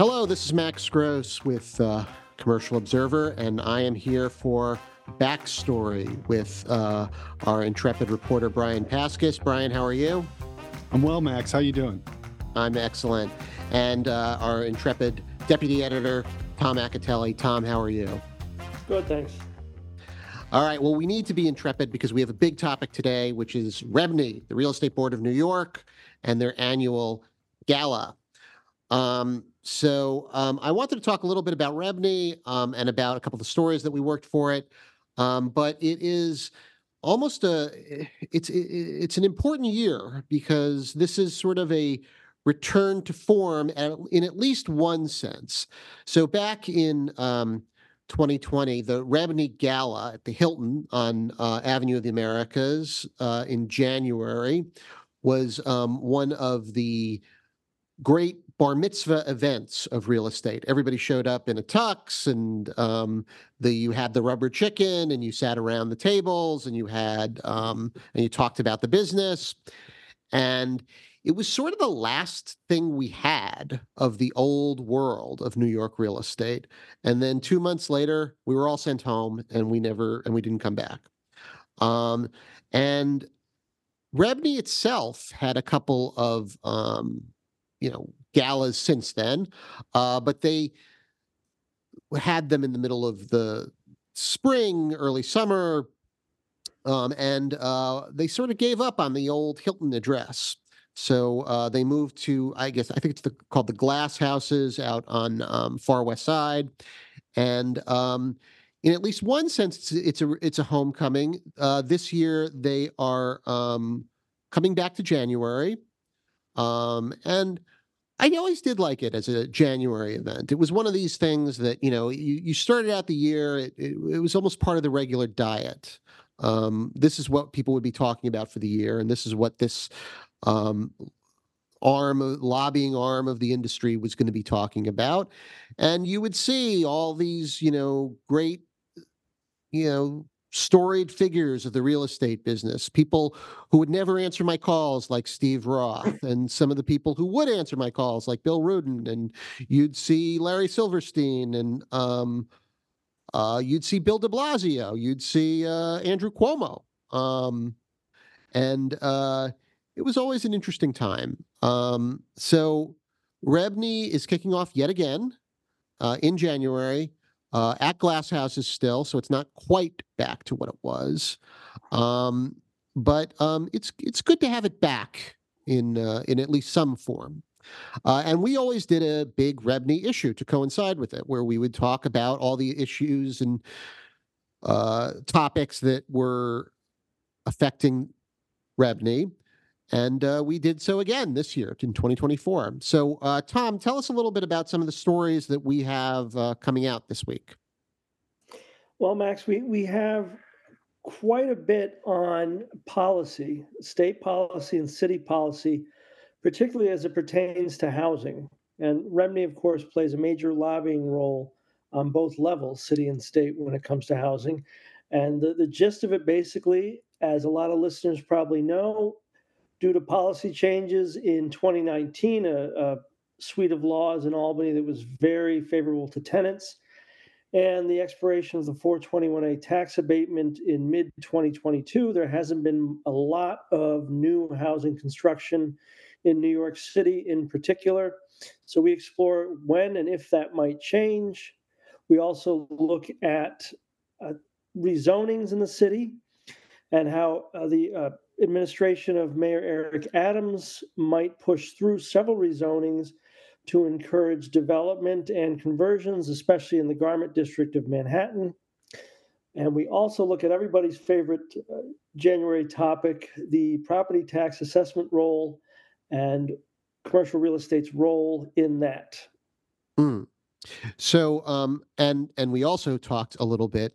Hello, this is Max Gross with uh, Commercial Observer, and I am here for Backstory with uh, our intrepid reporter Brian Pascus. Brian, how are you? I'm well, Max. How are you doing? I'm excellent. And uh, our intrepid deputy editor Tom Acitelli. Tom, how are you? Good, thanks. All right. Well, we need to be intrepid because we have a big topic today, which is REBNY, the Real Estate Board of New York, and their annual gala. Um, so um, I wanted to talk a little bit about REBNY um, and about a couple of the stories that we worked for it. Um, but it is almost a it's it's an important year because this is sort of a return to form in at least one sense. So back in um, 2020, the REBNY Gala at the Hilton on uh, Avenue of the Americas uh, in January was um, one of the great bar mitzvah events of real estate. Everybody showed up in a tux, and um, the you had the rubber chicken, and you sat around the tables, and you had um, and you talked about the business, and it was sort of the last thing we had of the old world of New York real estate. And then two months later, we were all sent home, and we never and we didn't come back. Um, and REBNY itself had a couple of um, you know galas since then, uh, but they had them in the middle of the spring, early summer, um, and uh, they sort of gave up on the old Hilton address. So uh, they moved to, I guess, I think it's the, called the Glass Houses out on um, Far West Side, and um, in at least one sense, it's, it's a it's a homecoming. Uh, this year they are um, coming back to January, um, and I always did like it as a January event. It was one of these things that you know you, you started out the year. It, it, it was almost part of the regular diet. Um, this is what people would be talking about for the year, and this is what this um, arm, lobbying arm of the industry was going to be talking about. And you would see all these, you know, great, you know, storied figures of the real estate business, people who would never answer my calls like Steve Roth, and some of the people who would answer my calls like Bill Rudin, and you'd see Larry Silverstein, and um, uh, you'd see Bill de Blasio, you'd see uh, Andrew Cuomo. Um, and uh, it was always an interesting time. Um, so REBNY is kicking off yet again uh, in January uh, at Glass Houses still, so it's not quite back to what it was. Um, but um, it's it's good to have it back in uh, in at least some form. Uh, and we always did a big REBNY issue to coincide with it, where we would talk about all the issues and uh, topics that were affecting REBNY. And uh, we did so again this year in 2024. So, uh, Tom, tell us a little bit about some of the stories that we have uh, coming out this week. Well, Max, we, we have quite a bit on policy, state policy and city policy, particularly as it pertains to housing. And REBNY, of course, plays a major lobbying role on both levels, city and state, when it comes to housing. And the, the gist of it basically, as a lot of listeners probably know, due to policy changes in 2019, a, a suite of laws in Albany that was very favorable to tenants, and the expiration of the 421A tax abatement in mid 2022, there hasn't been a lot of new housing construction in New York City in particular. So we explore when and if that might change. We also look at uh, rezonings in the city and how uh, the uh, administration of Mayor Eric Adams might push through several rezonings to encourage development and conversions, especially in the garment district of Manhattan. And we also look at everybody's favorite uh, January topic the property tax assessment roll and commercial real estate's role in that. Mm. So, um, and and we also talked a little bit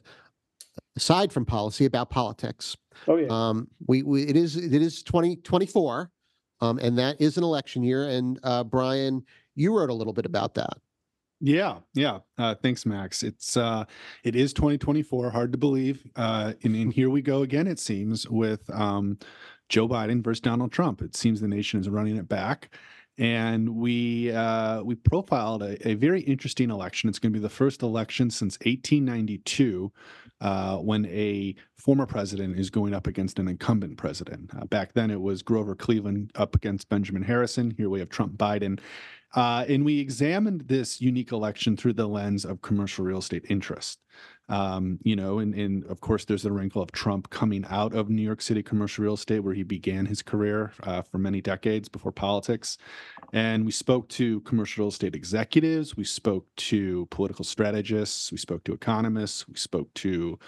aside from policy about politics. Oh yeah. Um, we, we it is it is 2024, um, and that is an election year. And uh, Brian, you wrote a little bit about that. Yeah, yeah. Uh, thanks, Max. It's uh, it is 2024. Hard to believe. Uh, and, and here we go again. It seems with um, Joe Biden versus Donald Trump. It seems the nation is running it back. And we uh, we profiled a, a, very interesting election. It's going to be the first election since 1892 uh, when a former president is going up against an incumbent president. Uh, back then, it was Grover Cleveland up against Benjamin Harrison. Here we have Trump Biden. Uh, and we examined this unique election through the lens of commercial real estate interest. Um, you know, and, and of course, there's the wrinkle of Trump coming out of New York City commercial real estate, where he began his career uh, for many decades before politics. And we spoke to commercial real estate executives, we spoke to political strategists, we spoke to economists, we spoke to,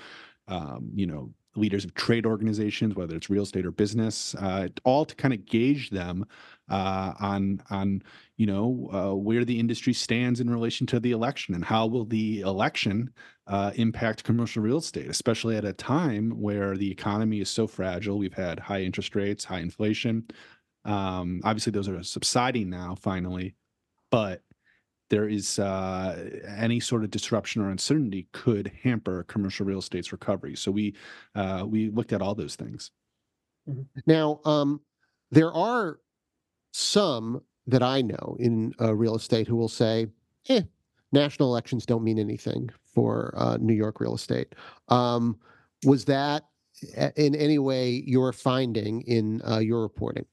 um, you know, leaders of trade organizations, whether it's real estate or business, uh, all to kind of gauge them uh, on on you know uh, where the industry stands in relation to the election and how will the election uh, impact commercial real estate, especially at a time where the economy is so fragile. We've had high interest rates, high inflation. Um, obviously, those are subsiding now, finally, but there is uh, any sort of disruption or uncertainty could hamper commercial real estate's recovery. So we uh, we looked at all those things. Mm-hmm. Now, um, there are some that I know in uh, real estate who will say, "Eh, national elections don't mean anything for uh, New York real estate." Um, was that in any way your finding in uh, your reporting?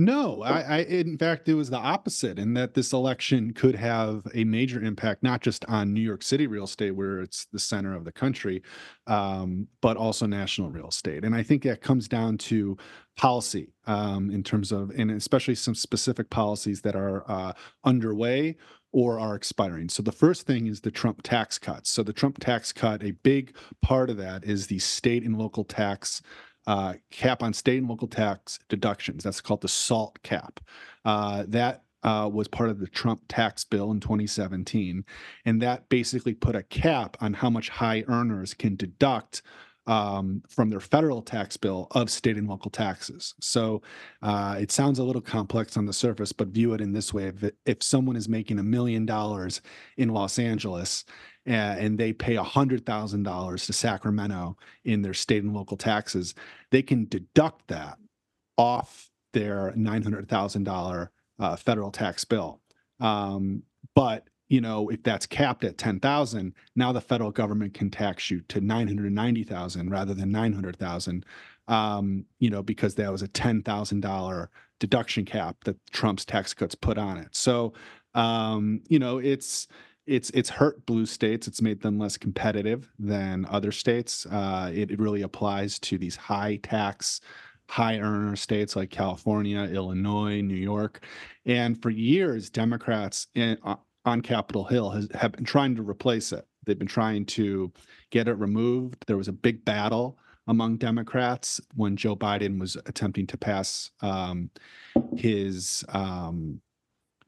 No, I, I, in fact, it was the opposite in that this election could have a major impact, not just on New York City real estate, where it's the center of the country, um, but also national real estate. And I think that comes down to policy um, in terms of, and especially some specific policies that are uh, underway or are expiring. So the first thing is the Trump tax cuts. So the Trump tax cut, a big part of that is the state and local tax uh, cap on state and local tax deductions. That's called the SALT cap. Uh, that uh, was part of the Trump tax bill in 2017. And that basically put a cap on how much high earners can deduct um, from their federal tax bill of state and local taxes. So uh, it sounds a little complex on the surface, but view it in this way: if, if someone is making a million dollars in Los Angeles and they pay $100,000 to Sacramento in their state and local taxes, they can deduct that off their $900,000 uh, federal tax bill. Um, but you know, if that's capped at 10,000, now the federal government can tax you to 990,000 rather than 900,000. Um, you know, because that was a $10,000 deduction cap that Trump's tax cuts put on it. So, um, you know, it's it's it's hurt blue states. It's made them less competitive than other states. Uh, it, it really applies to these high tax, high earner states like California, Illinois, New York, and for years, Democrats in, uh, on Capitol Hill has, have been trying to replace it. They've been trying to get it removed. There was a big battle among Democrats when Joe Biden was attempting to pass um, his um,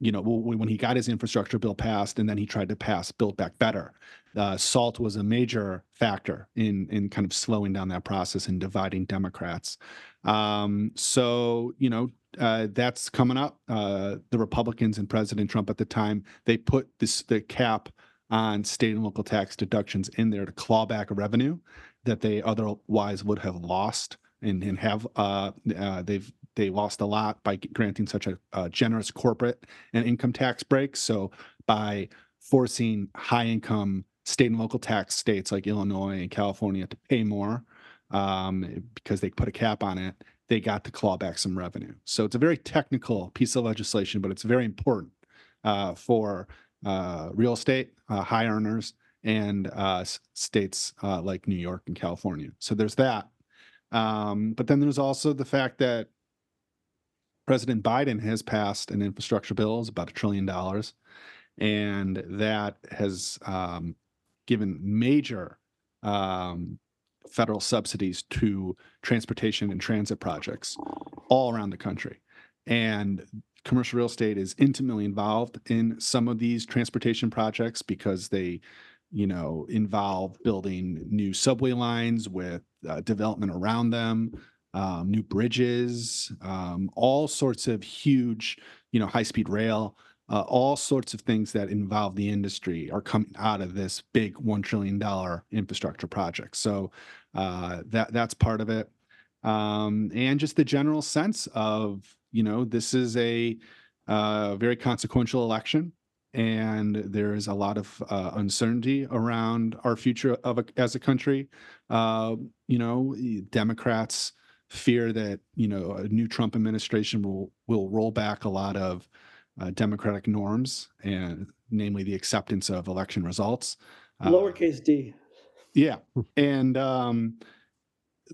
you know, when he got his infrastructure bill passed and then he tried to pass Build Back Better. Uh, SALT was a major factor in in kind of slowing down that process and dividing Democrats. Um, so you know uh, that's coming up. Uh, the Republicans and President Trump at the time they put this the cap on state and local tax deductions in there to claw back revenue that they otherwise would have lost and, and have uh, uh, they've they lost a lot by granting such a, a generous corporate and income tax break. So by forcing high income state and local tax states like Illinois and California to pay more um, because they put a cap on it, they got to claw back some revenue. So it's a very technical piece of legislation, but it's very important uh, for uh, real estate, uh, high earners, and uh, states uh, like New York and California. So there's that. Um, but then there's also the fact that President Biden has passed an infrastructure bill, it's about a trillion dollars, and that has um, given major um, federal subsidies to transportation and transit projects all around the country. And commercial real estate is intimately involved in some of these transportation projects because they you know involve building new subway lines with uh, development around them um, new bridges, um, all sorts of huge, you know, high speed rail, uh, all sorts of things that involve the industry are coming out of this big one trillion dollar infrastructure project. So uh, that that's part of it, um, and just the general sense of you know this is a a very consequential election, and there is a lot of uh, uncertainty around our future of a, as a country. Uh, you know, Democrats fear that you know a new Trump administration will will roll back a lot of uh, democratic norms, and namely the acceptance of election results. Uh, Lowercase d. yeah, and um,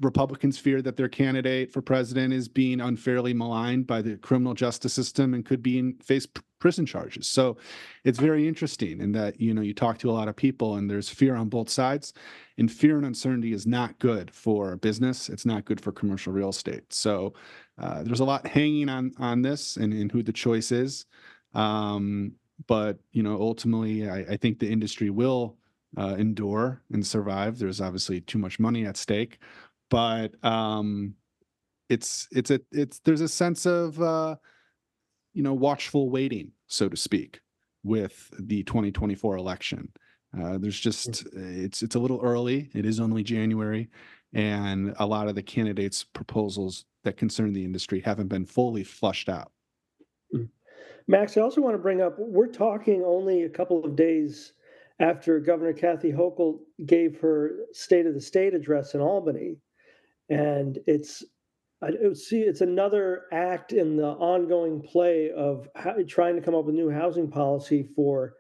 Republicans fear that their candidate for president is being unfairly maligned by the criminal justice system and could be in face prison charges. So it's very interesting in that you know you talk to a lot of people and there's fear on both sides, and fear and uncertainty is not good for business. It's not good for commercial real estate. So uh, there's a lot hanging on on this and, and who the choice is. Um, but you know ultimately, I, I think the industry will. Uh, endure and survive. There's obviously too much money at stake, but um it's it's a it's there's a sense of uh you know watchful waiting so to speak with the 2024 election. Uh there's just it's it's a little early. It is only january and a lot of the candidates proposals that concern the industry haven't been fully flushed out. Max, I also want to bring up we're talking only a couple of days after Governor Kathy Hochul gave her State of the State address in Albany. And it's, I see, it's another act in the ongoing play of how, trying to come up with new housing policy for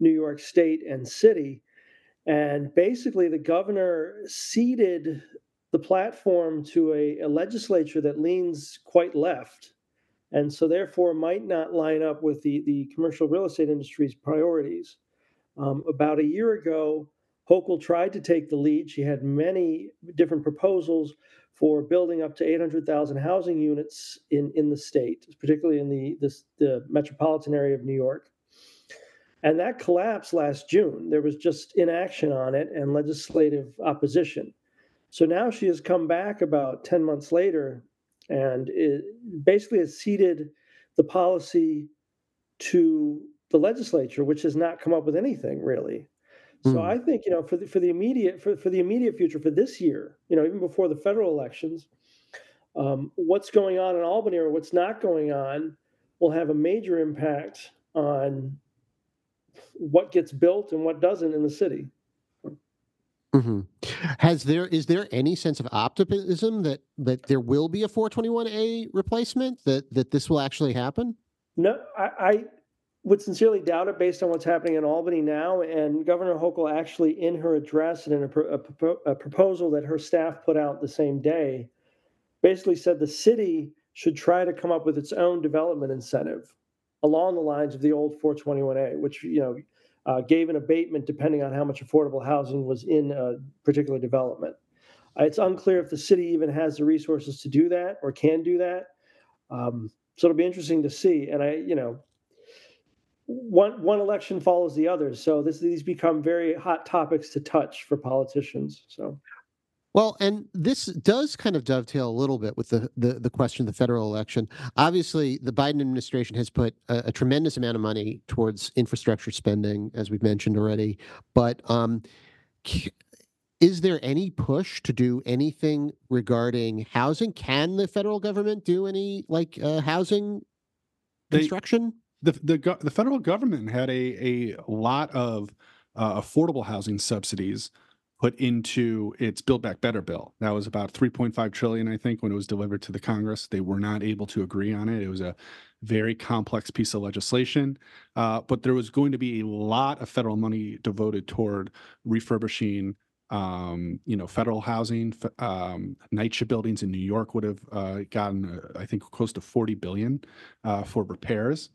New York State and city. And basically, the governor ceded the platform to a, a legislature that leans quite left and so therefore might not line up with the, the commercial real estate industry's priorities. Um, about a year ago, Hochul tried to take the lead. She had many different proposals for building up to 800,000 housing units in, in the state, particularly in the, this, the metropolitan area of New York. And that collapsed last June. There was just inaction on it and legislative opposition. So now she has come back about 10 months later and basically has ceded the policy to the legislature, which has not come up with anything really. So Mm. I think you know for the, for the immediate for, for the immediate future for this year, you know, even before the federal elections, um, what's going on in Albany or what's not going on will have a major impact on what gets built and what doesn't in the city. hmm Has there is there any sense of optimism that that there will be a 421A replacement that that this will actually happen? No, I, I would sincerely doubt it based on what's happening in Albany now. And Governor Hochul actually, in her address and in a, a, a proposal that her staff put out the same day, basically said the city should try to come up with its own development incentive along the lines of the old 421A, which you know uh, gave an abatement depending on how much affordable housing was in a particular development. Uh, it's unclear if the city even has the resources to do that or can do that. Um, so it'll be interesting to see. And I, you know, one one election follows the other, so this these become very hot topics to touch for politicians. So Well, and this does kind of dovetail a little bit with the the, the question of the federal election. Obviously, the Biden administration has put a, a tremendous amount of money towards infrastructure spending, as we've mentioned already. But um, is there any push to do anything regarding housing? Can the federal government do any like uh, housing They- construction? The the the federal government had a a lot of uh, affordable housing subsidies put into its Build Back Better bill. That was about 3.5 trillion, I think, when it was delivered to the Congress. They were not able to agree on it. It was a very complex piece of legislation, uh, but there was going to be a lot of federal money devoted toward refurbishing. Um, you know, federal housing, um, NYCHA buildings in New York would have uh, gotten, uh, I think, close to 40 billion uh, for repairs.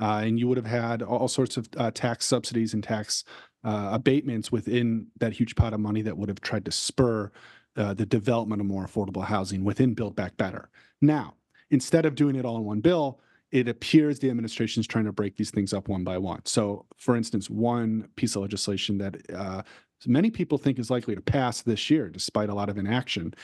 Uh, and you would have had all sorts of uh, tax subsidies and tax uh, abatements within that huge pot of money that would have tried to spur uh, the development of more affordable housing within Build Back Better. Now, instead of doing it all in one bill, it appears the administration is trying to break these things up one by one. So, for instance, one piece of legislation that uh, many people think is likely to pass this year, despite a lot of inaction,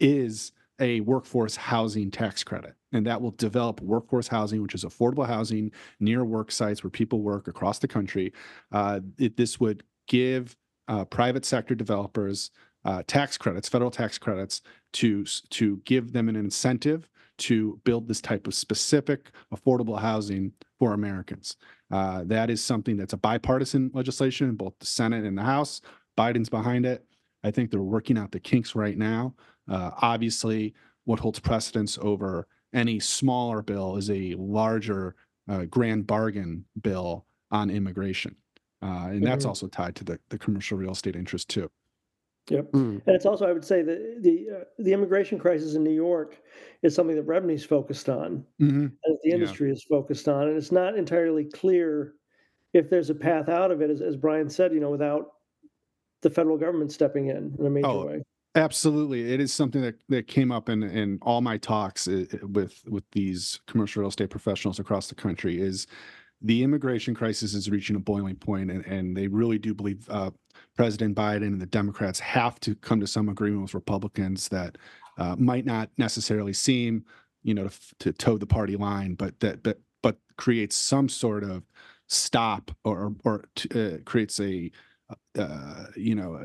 is a workforce housing tax credit. And that will develop workforce housing, which is affordable housing near work sites where people work across the country. Uh, it, this would give uh, private sector developers uh, tax credits, federal tax credits, to to give them an incentive to build this type of specific affordable housing for Americans. Uh, that is something that's a bipartisan legislation in both the Senate and the House. Biden's behind it. I think they're working out the kinks right now. Uh, obviously, what holds precedence over any smaller bill is a larger uh, grand bargain bill on immigration. Uh, and that's Mhm. also tied to the, the commercial real estate interest too. Yep. Mm. And it's also, I would say, the the uh, the immigration crisis in New York is something that REBNY's focused on, Mm-hmm. as the Yeah. industry is focused on, and it's not entirely clear if there's a path out of it, as, as Brian said, you know, without the federal government stepping in in a major Oh, way. Absolutely, it is something that that came up in in all my talks uh, with with these commercial real estate professionals across the country. Is the immigration crisis is reaching a boiling point, and, and they really do believe uh, President Biden and the Democrats have to come to some agreement with Republicans that uh, might not necessarily seem, you know, to, to toe the party line, but that but but creates some sort of stop or or uh, creates a uh, you know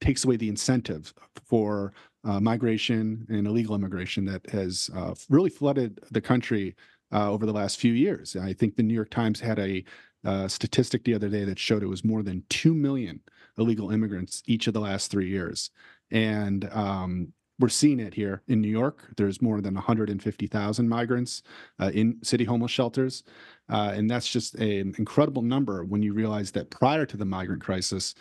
takes away the incentive for uh, migration and illegal immigration that has uh, really flooded the country uh, over the last few years. I think the New York Times had a uh, statistic the other day that showed it was more than 2 million illegal immigrants each of the last three years. And um, we're seeing it here in New York. There's more than 150,000 migrants uh, in city homeless shelters. Uh, and that's just an incredible number when you realize that prior to the migrant crisis,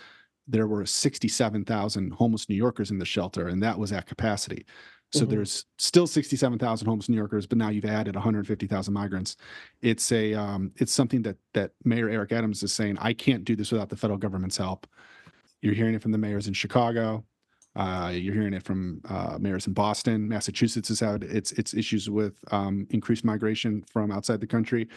there were 67,000 homeless New Yorkers in the shelter, and that was at capacity. So Mhm. there's still 67,000 homeless New Yorkers, but now you've added 150,000 migrants. It's a um, it's something that that Mayor Eric Adams is saying, I can't do this without the federal government's help. You're hearing it from the mayors in Chicago. Uh, you're hearing it from uh, mayors in Boston. Massachusetts has had its its issues with um, increased migration from outside the country,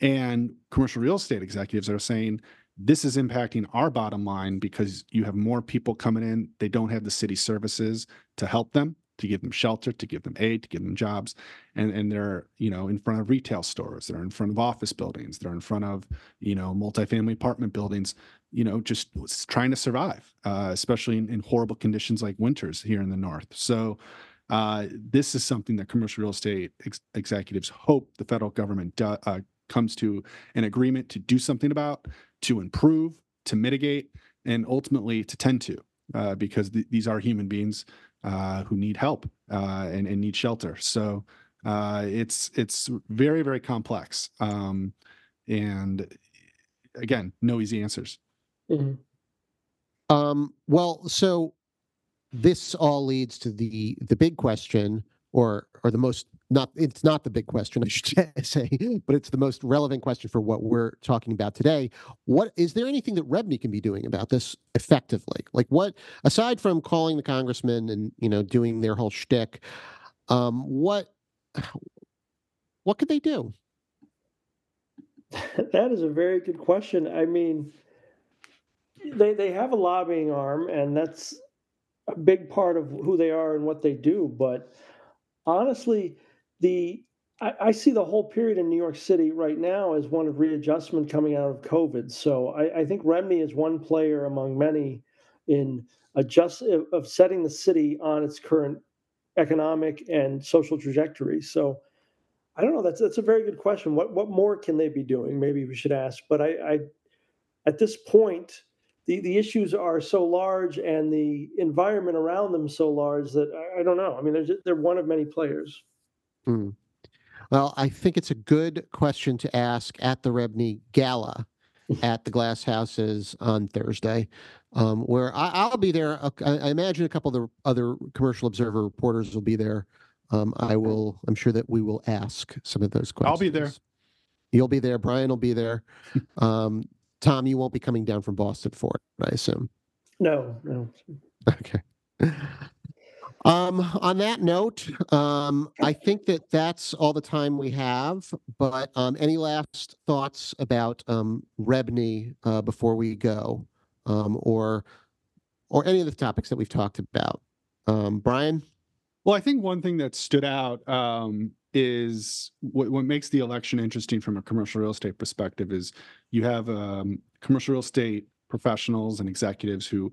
and commercial real estate executives are saying this is impacting our bottom line because you have more people coming in. They don't have the city services to help them, to give them shelter, to give them aid, to give them jobs. And, and they're, you know, in front of retail stores, they're in front of office buildings, they're in front of, you know, multifamily apartment buildings, you know, just trying to survive, uh, especially in, in horrible conditions like winters here in the north. So uh, this is something that commercial real estate ex- executives hope the federal government do, uh, comes to an agreement to do something about, to improve, to mitigate, and ultimately to tend to, uh, because th- these are human beings uh, who need help uh, and, and need shelter. So uh, it's it's very very complex, um, and again, no easy answers. Mhm. Um, well, so this all leads to the the big question, or or the most not it's not the big question, I should say, but it's the most relevant question for what we're talking about today. What is there anything that REBNY can be doing about this effectively? Like what aside from calling the congressman and you know doing their whole shtick, um, what what could they do? that is a very good question. I mean, they they have a lobbying arm, and that's a big part of who they are and what they do. But honestly, the I, I see the whole period in New York City right now as one of readjustment coming out of COVID. So I, I think REBNY is one player among many in adjust of setting the city on its current economic and social trajectory. So I don't know. That's that's a very good question. What what more can they be doing? Maybe we should ask. But I, I at this point, the the issues are so large and the environment around them so large that I, I don't know. I mean, they're just, they're one of many players. Hmm. Well, I think it's a good question to ask at the REBNY Gala at the Glass Houses on Thursday, um, where I, I'll be there. I, I imagine a couple of the other Commercial Observer reporters will be there. Um, I will. I'm sure that we will ask some of those questions. I'll be there. You'll be there. Brian will be there. Um, Tom, you won't be coming down from Boston for it, I assume. No, no. Okay. Um, on that note, um, I think that that's all the time we have, but, um, any last thoughts about, um, REBNY, uh, before we go? Um, or, or any of the topics that we've talked about? Um, Brian? Well, I think one thing that stood out is what, what makes the election interesting from a commercial real estate perspective is you have commercial real estate professionals and executives who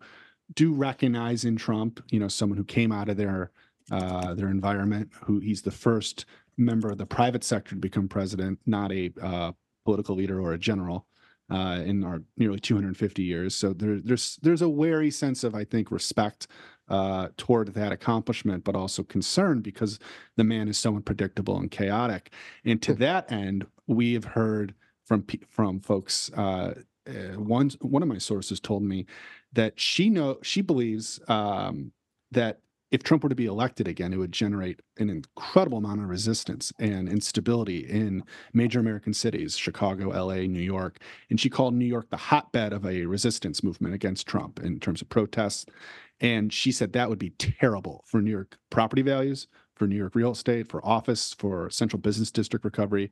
do recognize in Trump, you know, someone who came out of their uh, their environment, who he's the first member of the private sector to become president, not a uh, political leader or a general. Uh, in our nearly 250 years, so there, there's there's a wary sense of I think respect uh, toward that accomplishment, but also concern because the man is so unpredictable and chaotic. And to that end, we have heard from pe- from folks. Uh, uh, one one of my sources told me that she know she believes um, that if Trump were to be elected again, it would generate an incredible amount of resistance and instability in major American cities, Chicago, LA, New York. And she called New York the hotbed of a resistance movement against Trump in terms of protests. And she said that would be terrible for New York property values, for New York real estate, for office, for central business district recovery.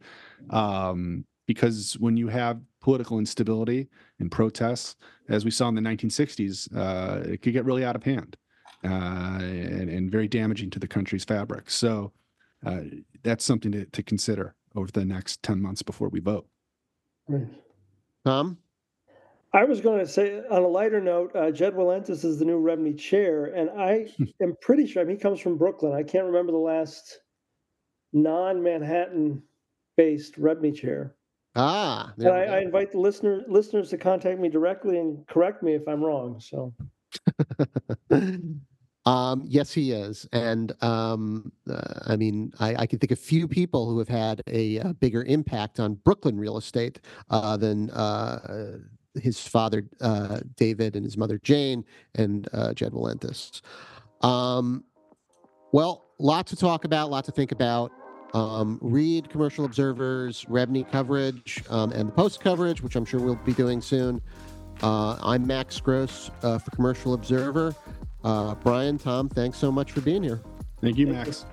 Um, because when you have political instability and protests, as we saw in the 1960s, uh, it could get really out of hand uh, and, and, very damaging to the country's fabric. So uh, that's something to, to, consider over the next 10 months before we vote. Tom? I was going to say, on a lighter note, uh, Jed Walentas is the new REBNY chair, and I am pretty sure I mean, he comes from Brooklyn. I can't remember the last non Manhattan based REBNY chair. Ah, I, I, invite the listener listeners to contact me directly and correct me if I'm wrong. So Um, yes, he is, and um, uh, I mean, I, I, can think of few people who have had a, a bigger impact on Brooklyn real estate uh, than uh, his father uh, David and his mother Jane and uh, Jed Walentas. Um, well, lots to talk about, lots to think about. Um, read Commercial Observer's REBNY coverage um, and the post coverage, which I'm sure we'll be doing soon. Uh, I'm Max Gross uh, for Commercial Observer. Uh, Brian, Tom, thanks so much for being here. Thank you, Max.